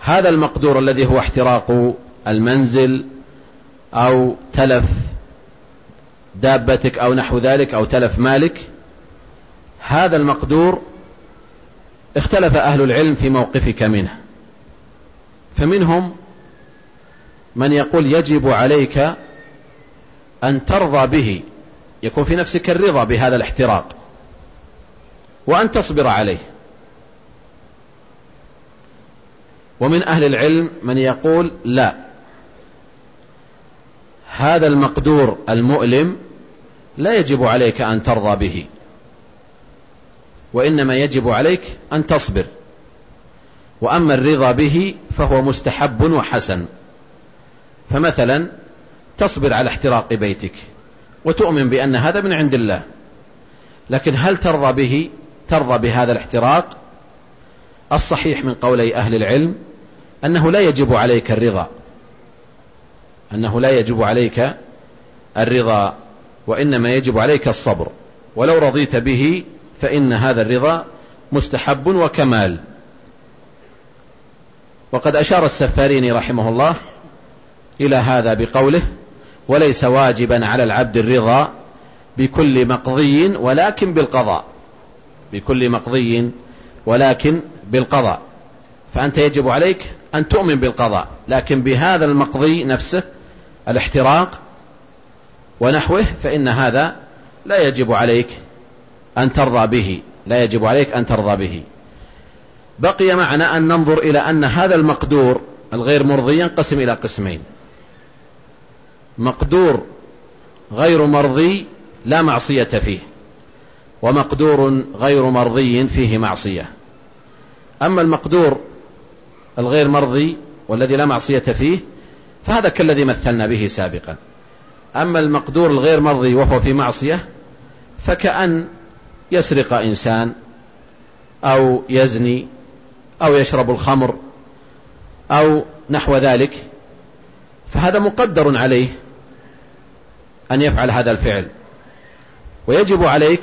Speaker 1: هذا المقدور الذي هو احتراق المنزل أو تلف دابتك أو نحو ذلك أو تلف مالك هذا المقدور اختلف أهل العلم في موقفك منه. فمنهم من يقول يجب عليك أن ترضى به يكون في نفسك الرضا بهذا الاحتراق وأن تصبر عليه. ومن أهل العلم من يقول لا هذا المقدور المؤلم لا يجب عليك أن ترضى به. وإنما يجب عليك أن تصبر. وأما الرضا به فهو مستحب وحسن. فمثلا تصبر على احتراق بيتك وتؤمن بأن هذا من عند الله. لكن هل ترضى به ترضى بهذا الاحتراق؟ الصحيح من قولي أهل العلم أنه لا يجب عليك الرضا. أنه لا يجب عليك الرضا وإنما يجب عليك الصبر. ولو رضيت به فإن هذا الرضا مستحب وكمال. وقد أشار السفاريني رحمه الله إلى هذا بقوله وليس واجبا على العبد الرضا بكل مقضي ولكن بالقضاء. بكل مقضي ولكن بالقضاء. فأنت يجب عليك أن تؤمن بالقضاء لكن بهذا المقضي نفسه الاحتراق ونحوه فإن هذا لا يجب عليك أن ترضى به. لا يجب عليك أن ترضى به. بقي معنا أن ننظر إلى أن هذا المقدور الغير مرضي ينقسم إلى قسمين. مقدور غير مرضي لا معصية فيه ومقدور غير مرضي فيه معصية. أما المقدور الغير مرضي والذي لا معصية فيه فهذا كالذي مثلنا به سابقا. أما المقدور الغير مرضي وهو في معصية فكأن يسرق إنسان أو يزني أو يشرب الخمر أو نحو ذلك فهذا مقدر عليه أن يفعل هذا الفعل. ويجب عليك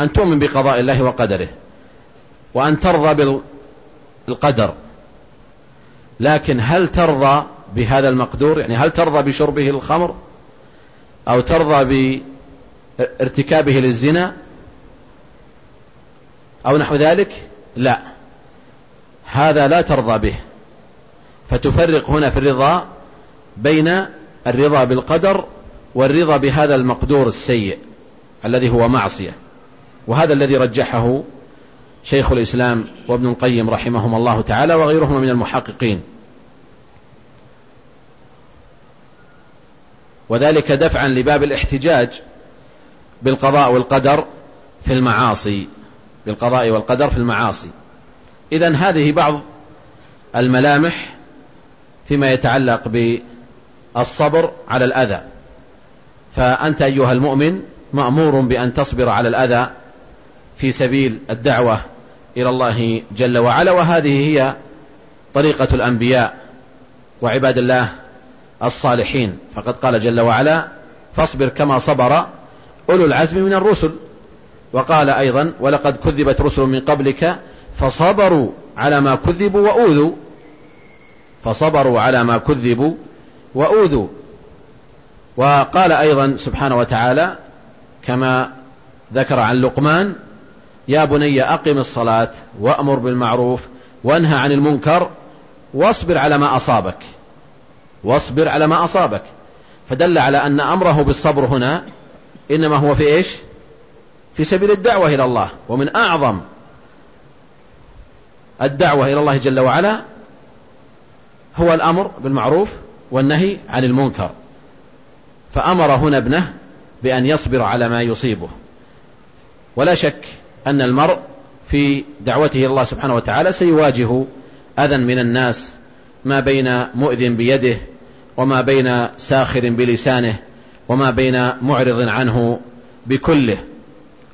Speaker 1: أن تؤمن بقضاء الله وقدره وأن ترضى بالقدر. لكن هل ترضى بهذا المقدور؟ يعني هل ترضى بشربه الخمر أو ترضى بارتكابه للزنا أو نحو ذلك؟ لا. هذا لا ترضى به. فتفرق هنا في الرضا بين الرضا بالقدر والرضا بهذا المقدور السيء الذي هو معصية. وهذا الذي رجحه شيخ الإسلام وابن القيم رحمهم الله تعالى وغيرهما من المحققين. وذلك دفعا لباب الاحتجاج بالقضاء والقدر في المعاصي بالقضاء والقدر في المعاصي. إذا هذه بعض الملامح فيما يتعلق بالصبر على الأذى. فأنت أيها المؤمن مأمور بأن تصبر على الأذى في سبيل الدعوة إلى الله جل وعلا وهذه هي طريقة الأنبياء وعباد الله الصالحين. فقد قال جل وعلا فاصبر كما صبر أولو العزم من الرسل. وقال أيضا ولقد كذبت رسل من قبلك فصبروا على ما كذبوا وأوذوا. فصبروا على ما كذبوا وأوذوا. وقال أيضا سبحانه وتعالى كما ذكر عن لقمان يا بني أقم الصلاة وأمر بالمعروف وانهى عن المنكر واصبر على ما أصابك. واصبر على ما أصابك. فدل على أن أمره بالصبر هنا إنما هو في إيش؟ في سبيل الدعوة إلى الله. ومن أعظم الدعوة إلى الله جل وعلا هو الأمر بالمعروف والنهي عن المنكر. فأمر هنا ابنه بأن يصبر على ما يصيبه. ولا شك أن المرء في دعوته إلى الله سبحانه وتعالى سيواجه أذى من الناس ما بين مؤذ بيده وما بين ساخر بلسانه. وما بين معرض عنه بكله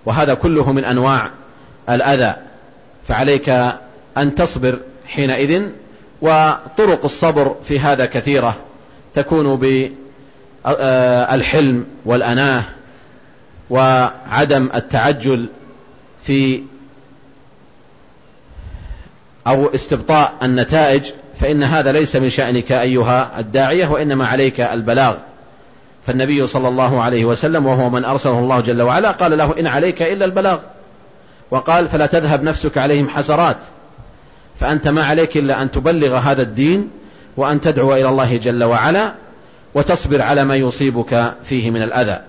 Speaker 1: وهذا كله من أنواع الأذى. فعليك أن تصبر حينئذ وطرق الصبر في هذا كثيرة. تكون بالحلم والأناه وعدم التعجل في أو استبطاء النتائج. فإن هذا ليس من شأنك أيها الداعية وإنما عليك البلاغ. فالنبي صلى الله عليه وسلم وهو من أرسله الله جل وعلا قال له إن عليك إلا البلاغ. وقال فلا تذهب نفسك عليهم حسرات. فأنت ما عليك إلا أن تبلغ هذا الدين وأن تدعو إلى الله جل وعلا وتصبر على ما يصيبك فيه من الأذى.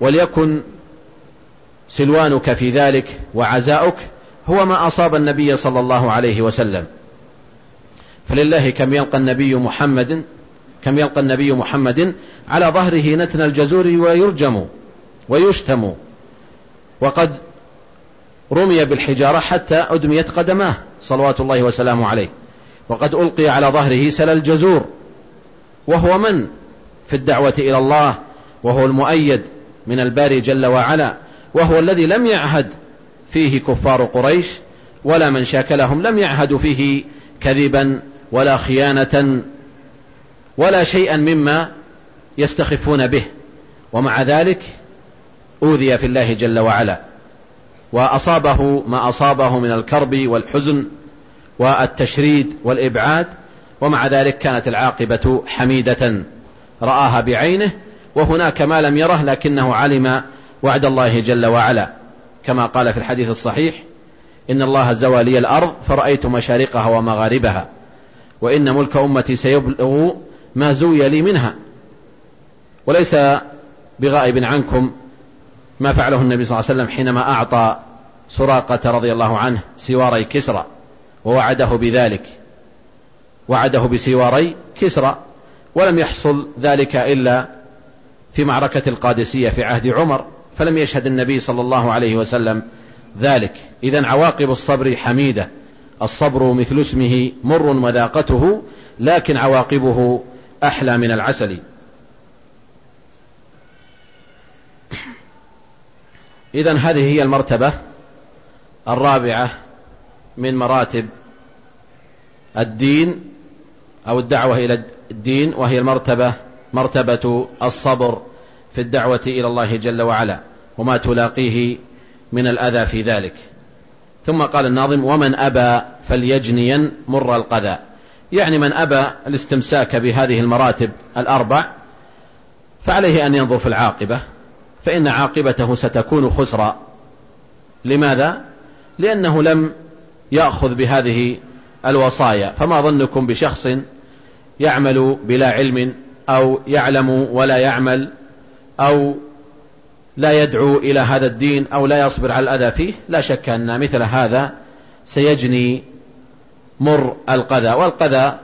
Speaker 1: وليكن سلوانك في ذلك وعزاؤك هو ما أصاب النبي صلى الله عليه وسلم. فلله كم يلقى النبي محمد كم يلقى النبي محمد على ظهره نتن الجزور ويرجم ويشتم. وقد رمي بالحجارة حتى أدميت قدماه. صلوات الله وسلامه عليه. وقد ألقي على ظهره سل الجزور. وهو من في الدعوة إلى الله؟ وهو المؤيد من الباري جل وعلا. وهو الذي لم يعهد فيه كفار قريش ولا من شاكلهم لم يعهدوا فيه كذبا ولا خيانة ولا شيئا مما يستخفون به. ومع ذلك أوذي في الله جل وعلا. وأصابه ما أصابه من الكرب والحزن والتشريد والإبعاد ومع ذلك كانت العاقبة حميدة. رآها بعينه وهناك ما لم يره لكنه علم وعد الله جل وعلا. كما قال في الحديث الصحيح إن الله زوى لي الأرض فرأيت مشارقها ومغاربها وإن ملك أمتي سيبلغ ما زوي لي منها. وليس بغائب عنكم ما فعله النبي صلى الله عليه وسلم حينما أعطى سراقة رضي الله عنه سواري كسرى ووعده بذلك. وعده بسواري كسرى ولم يحصل ذلك إلا في معركة القادسية في عهد عمر فلم يشهد النبي صلى الله عليه وسلم ذلك. إذا عواقب الصبر حميدة الصبر مثل اسمه مر وذاقته لكن عواقبه أحلى من العسل. إذا هذه هي المرتبة الرابعة من مراتب الدين أو الدعوة إلى الدين وهي المرتبة مرتبة الصبر في الدعوة إلى الله جل وعلا وما تلاقيه من الأذى في ذلك. ثم قال الناظم ومن أبى فليجنين مر القذى. يعني من أبى الاستمساك بهذه المراتب الأربع فعليه أن ينظر في العاقبة فإن عاقبته ستكون خسرا لماذا؟ لأنه لم يأخذ بهذه الوصايا فما ظنكم بشخص يعمل بلا علم أو يعلم ولا يعمل أو لا يدعو إلى هذا الدين أو لا يصبر على الأذى فيه لا شك أن مثل هذا سيجني مر القذى والقذى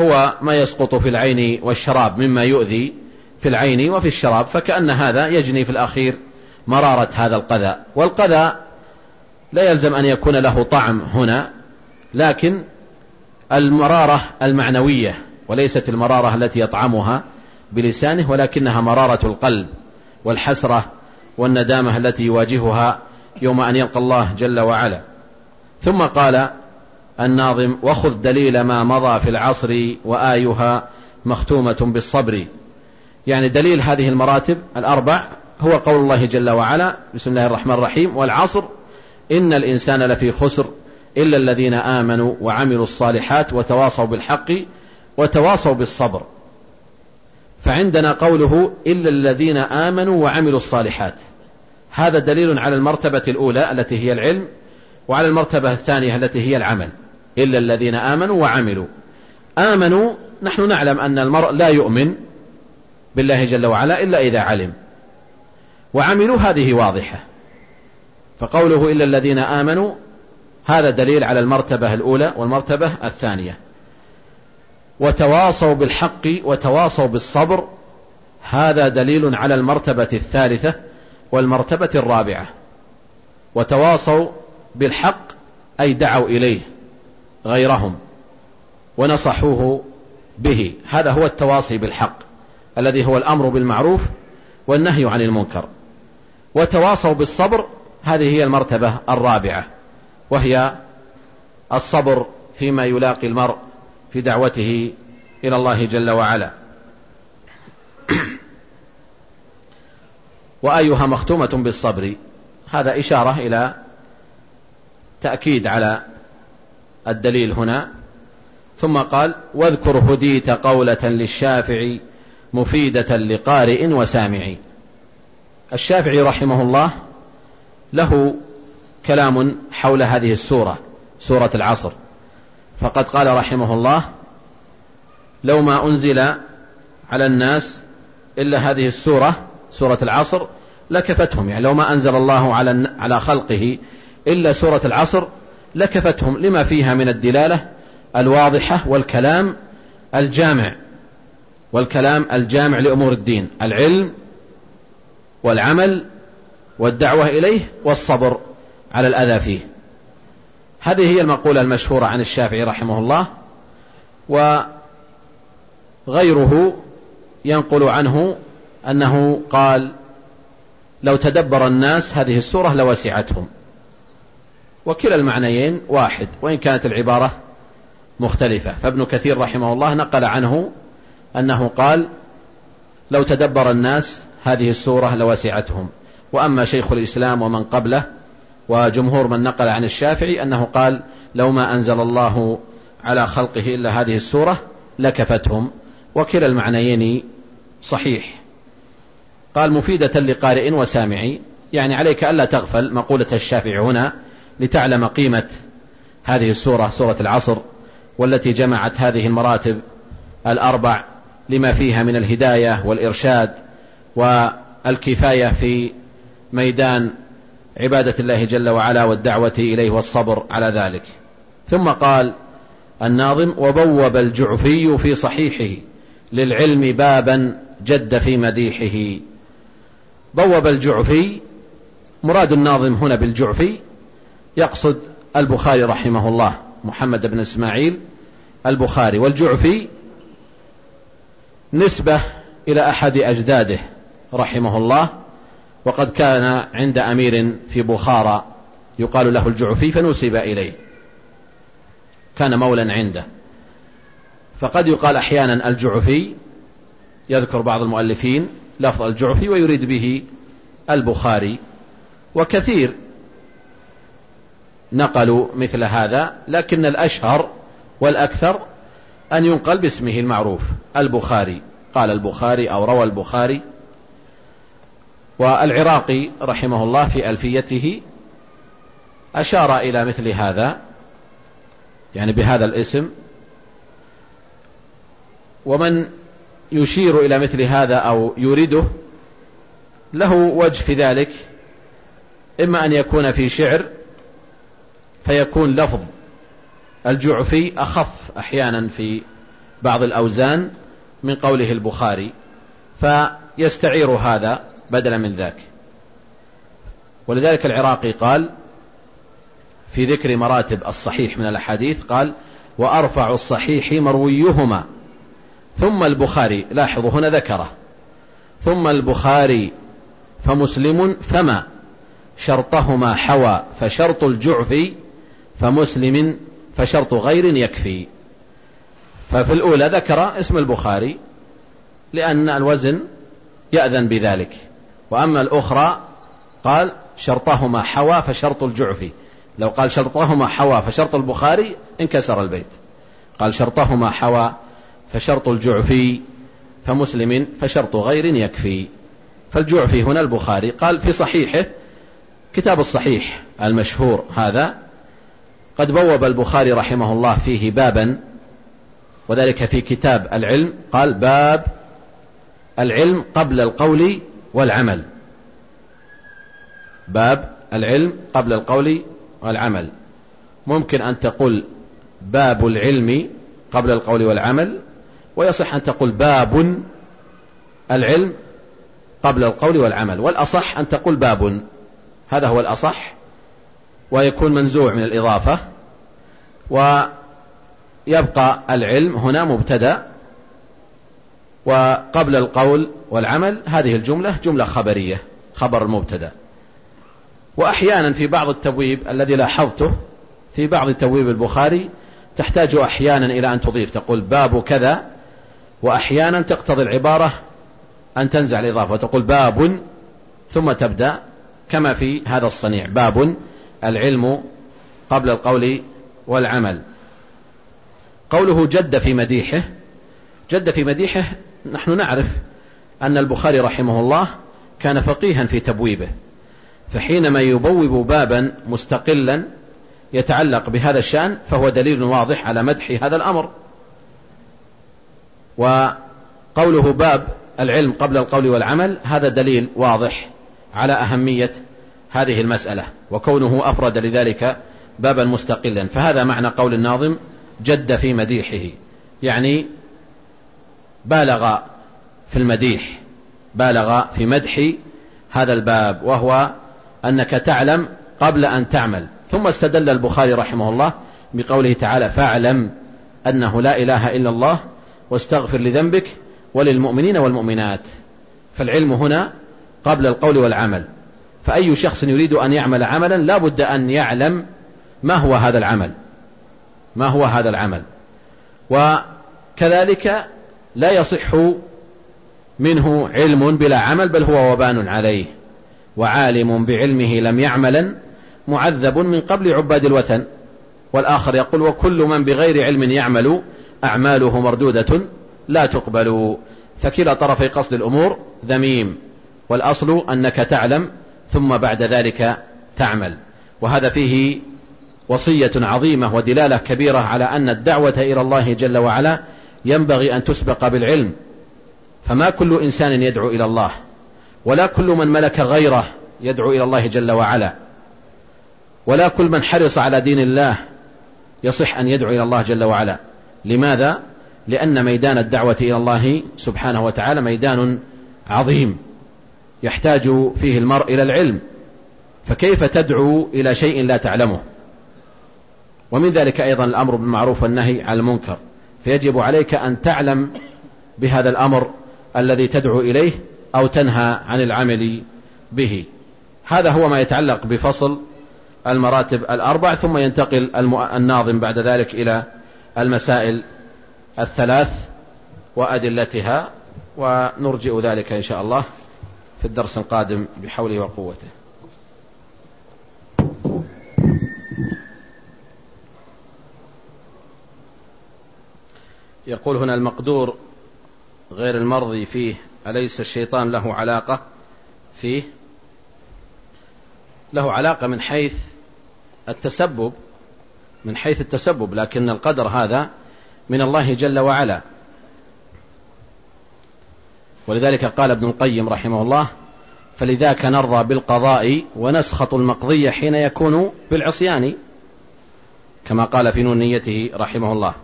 Speaker 1: هو ما يسقط في العين والشراب مما يؤذي في العين وفي الشراب فكأن هذا يجني في الأخير مرارة هذا القذى. والقذى لا يلزم أن يكون له طعم هنا لكن المرارة المعنوية وليست المرارة التي يطعمها بلسانه ولكنها مرارة القلب والحسرة والندامة التي يواجهها يوم أن يلقى الله جل وعلا. ثم قال الناظم وخذ دليل ما مضى في العصر وآيها مختومة بالصبر. يعني دليل هذه المراتب الأربع هو قول الله جل وعلا بسم الله الرحمن الرحيم والعصر إن الإنسان لفي خسر إلا الذين آمنوا وعملوا الصالحات وتواصوا بالحق وتواصوا بالصبر. فعندنا قوله إلا الذين آمنوا وعملوا الصالحات. هذا دليل على المرتبة الأولى التي هي العلم وعلى المرتبة الثانية التي هي العمل. إلا الذين آمنوا وعملوا. آمنوا نحن نعلم أن المرء لا يؤمن بالله جل وعلا إلا إذا علم. وعملوا هذه واضحة. فقوله إلا الذين آمنوا هذا دليل على المرتبة الأولى والمرتبة الثانية. وتواصوا بالحق وتواصوا بالصبر هذا دليل على المرتبة الثالثة والمرتبة الرابعة. وتواصوا بالحق أي دعوا إليه. غيرهم ونصحوه به. هذا هو التواصي بالحق الذي هو الأمر بالمعروف والنهي عن المنكر. وتواصوا بالصبر هذه هي المرتبة الرابعة وهي الصبر فيما يلاقي المرء في دعوته إلى الله جل وعلا. وأيها مختومة بالصبر هذا إشارة إلى تأكيد على الدليل هنا. ثم قال واذكر هديت قولة للشافعي مفيدة لقارئ وسامع الشافعي رحمه الله له كلام حول هذه السورة سورة العصر. فقد قال رحمه الله لو ما أنزل على الناس إلا هذه السورة سورة العصر لكفتهم. يعني لو ما أنزل الله على على خلقه إلا سورة العصر لكفتهم لما فيها من الدلالة الواضحة والكلام الجامع والكلام الجامع لأمور الدين العلم والعمل والدعوة إليه والصبر على الأذى فيه. هذه هي المقولة المشهورة عن الشافعي رحمه الله وغيره ينقل عنه أنه قال لو تدبر الناس هذه السورة لوسعتهم وكلا المعنيين واحد وإن كانت العبارة مختلفة. فابن كثير رحمه الله نقل عنه أنه قال لو تدبر الناس هذه السورة لوسعتهم. وأما شيخ الإسلام ومن قبله وجمهور من نقل عن الشافعي أنه قال لو ما أنزل الله على خلقه إلا هذه السورة لكفتهم. وكلا المعنيين صحيح. قال مفيدة لقارئ وسامع يعني عليك ألا تغفل مقولة الشافعي هنا لتعلم قيمة هذه السورة سورة العصر والتي جمعت هذه المراتب الأربع لما فيها من الهداية والإرشاد والكفاية في ميدان عبادة الله جل وعلا والدعوة إليه والصبر على ذلك. ثم قال الناظم وبوب الجعفي في صحيحه للعلم بابا جد في مديحه بوب الجعفي مراد الناظم هنا بالجعفي يقصد البخاري رحمه الله محمد بن إسماعيل البخاري والجعفي نسبة إلى أحد أجداده رحمه الله وقد كان عند أمير في بخارى يقال له الجعفي فنسب إليه. كان مولا عنده. فقد يقال أحيانا الجعفي يذكر بعض المؤلفين لفظ الجعفي ويريد به البخاري وكثير نقلوا مثل هذا لكن الأشهر والأكثر أن ينقل باسمه المعروف البخاري. قال البخاري أو روى البخاري. والعراقي رحمه الله في ألفيته أشار إلى مثل هذا يعني بهذا الاسم. ومن يشير إلى مثل هذا أو يريده له وجه في ذلك إما أن يكون في شعر فيكون لفظ الجعفي أخف أحيانا في بعض الأوزان من قوله البخاري فيستعير هذا بدلا من ذاك. ولذلك العراقي قال في ذكر مراتب الصحيح من الأحاديث قال وأرفع الصحيح مرويهما. ثم البخاري لاحظوا هنا ذكره. ثم البخاري فمسلم فما. شرطهما حوى فشرط الجعف فمسلم فشرط غير يكفي. ففي الأولى ذكر اسم البخاري لأن الوزن يأذن بذلك. وأما الأخرى قال شرطهما حوى فشرط الجعفي لو قال شرطهما حوى فشرط البخاري انكسر البيت. قال شرطهما حوى فشرط الجعفي فمسلم فشرط غير يكفي. فالجعفي هنا البخاري قال في صحيحه كتاب الصحيح المشهور هذا قد بوب البخاري رحمه الله فيه بابا وذلك في كتاب العلم قال باب العلم قبل القول والعمل. باب العلم قبل القول والعمل. ممكن أن تقول باب العلم قبل القول والعمل ويصح أن تقول باب العلم قبل القول والعمل والأصح أن تقول باب. هذا هو الأصح. ويكون منزوع من الإضافة ويبقى العلم هنا مبتدأ. وقبل القول والعمل هذه الجملة جملة خبرية خبر المبتدأ وأحيانا في بعض التبويب الذي لاحظته في بعض تبويب البخاري تحتاج أحيانا إلى أن تضيف تقول باب كذا وأحيانا تقتضي العبارة أن تنزع الإضافة وتقول باب ثم تبدأ كما في هذا الصنيع باب العلم قبل القول والعمل. قوله جد في مديحه جد في مديحه نحن نعرف أن البخاري رحمه الله كان فقيها في تبويبه فحينما يبوب بابا مستقلا يتعلق بهذا الشأن فهو دليل واضح على مدح هذا الأمر. وقوله باب العلم قبل القول والعمل هذا دليل واضح على أهمية هذه المسألة وكونه أفرد لذلك بابا مستقلا. فهذا معنى قول الناظم جد في مديحه. يعني بالغ في المديح بالغ في مدح هذا الباب وهو أنك تعلم قبل أن تعمل. ثم استدل البخاري رحمه الله بقوله تعالى فاعلم أنه لا إله إلا الله واستغفر لذنبك وللمؤمنين والمؤمنات. فالعلم هنا قبل القول والعمل. فأي شخص يريد أن يعمل عملا لا بد أن يعلم ما هو هذا العمل. ما هو هذا العمل. وكذلك لا يصح منه علم بلا عمل بل هو وبان عليه. وعالم بعلمه لم يعملا معذب من قبل عباد الوثن. والآخر يقول وكل من بغير علم يعمل أعماله مردودة لا تقبل. فكلا طرفي قصد الأمور ذميم. والأصل أنك تعلم ثم بعد ذلك تعمل. وهذا فيه وصية عظيمة ودلالة كبيرة على أن الدعوة إلى الله جل وعلا ينبغي أن تسبق بالعلم. فما كل إنسان يدعو إلى الله ولا كل من ملك غيره يدعو إلى الله جل وعلا ولا كل من حرص على دين الله يصح أن يدعو إلى الله جل وعلا. لماذا؟ لأن ميدان الدعوة إلى الله سبحانه وتعالى ميدان عظيم. يحتاج فيه المرء إلى العلم فكيف تدعو إلى شيء لا تعلمه؟ ومن ذلك أيضا الأمر بالمعروف والنهي عن المنكر فيجب عليك أن تعلم بهذا الأمر الذي تدعو إليه أو تنهى عن العمل به. هذا هو ما يتعلق بفصل المراتب الأربع ثم ينتقل الناظم بعد ذلك إلى المسائل الثلاث وأدلتها ونرجئ ذلك إن شاء الله. في الدرس القادم بحوله وقوته. يقول هنا المقدور غير المرضي فيه أليس الشيطان له علاقة فيه؟ له علاقة من حيث التسبب من حيث التسبب لكن القدر هذا من الله جل وعلا. ولذلك قال ابن القيم رحمه الله فلذاك نرضى بالقضاء ونسخط المقضي حين يكون بالعصيان كما قال في نونيته رحمه الله.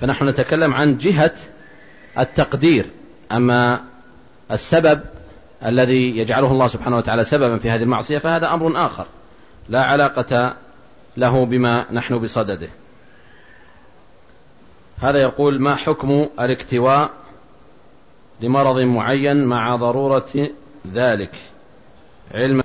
Speaker 1: فنحن نتكلم عن جهة التقدير أما السبب الذي يجعله الله سبحانه وتعالى سببا في هذه المعصية فهذا أمر آخر لا علاقة له بما نحن بصدده. هذا يقول ما حكم الاكتواء لمرض معين مع ضرورة ذلك. علما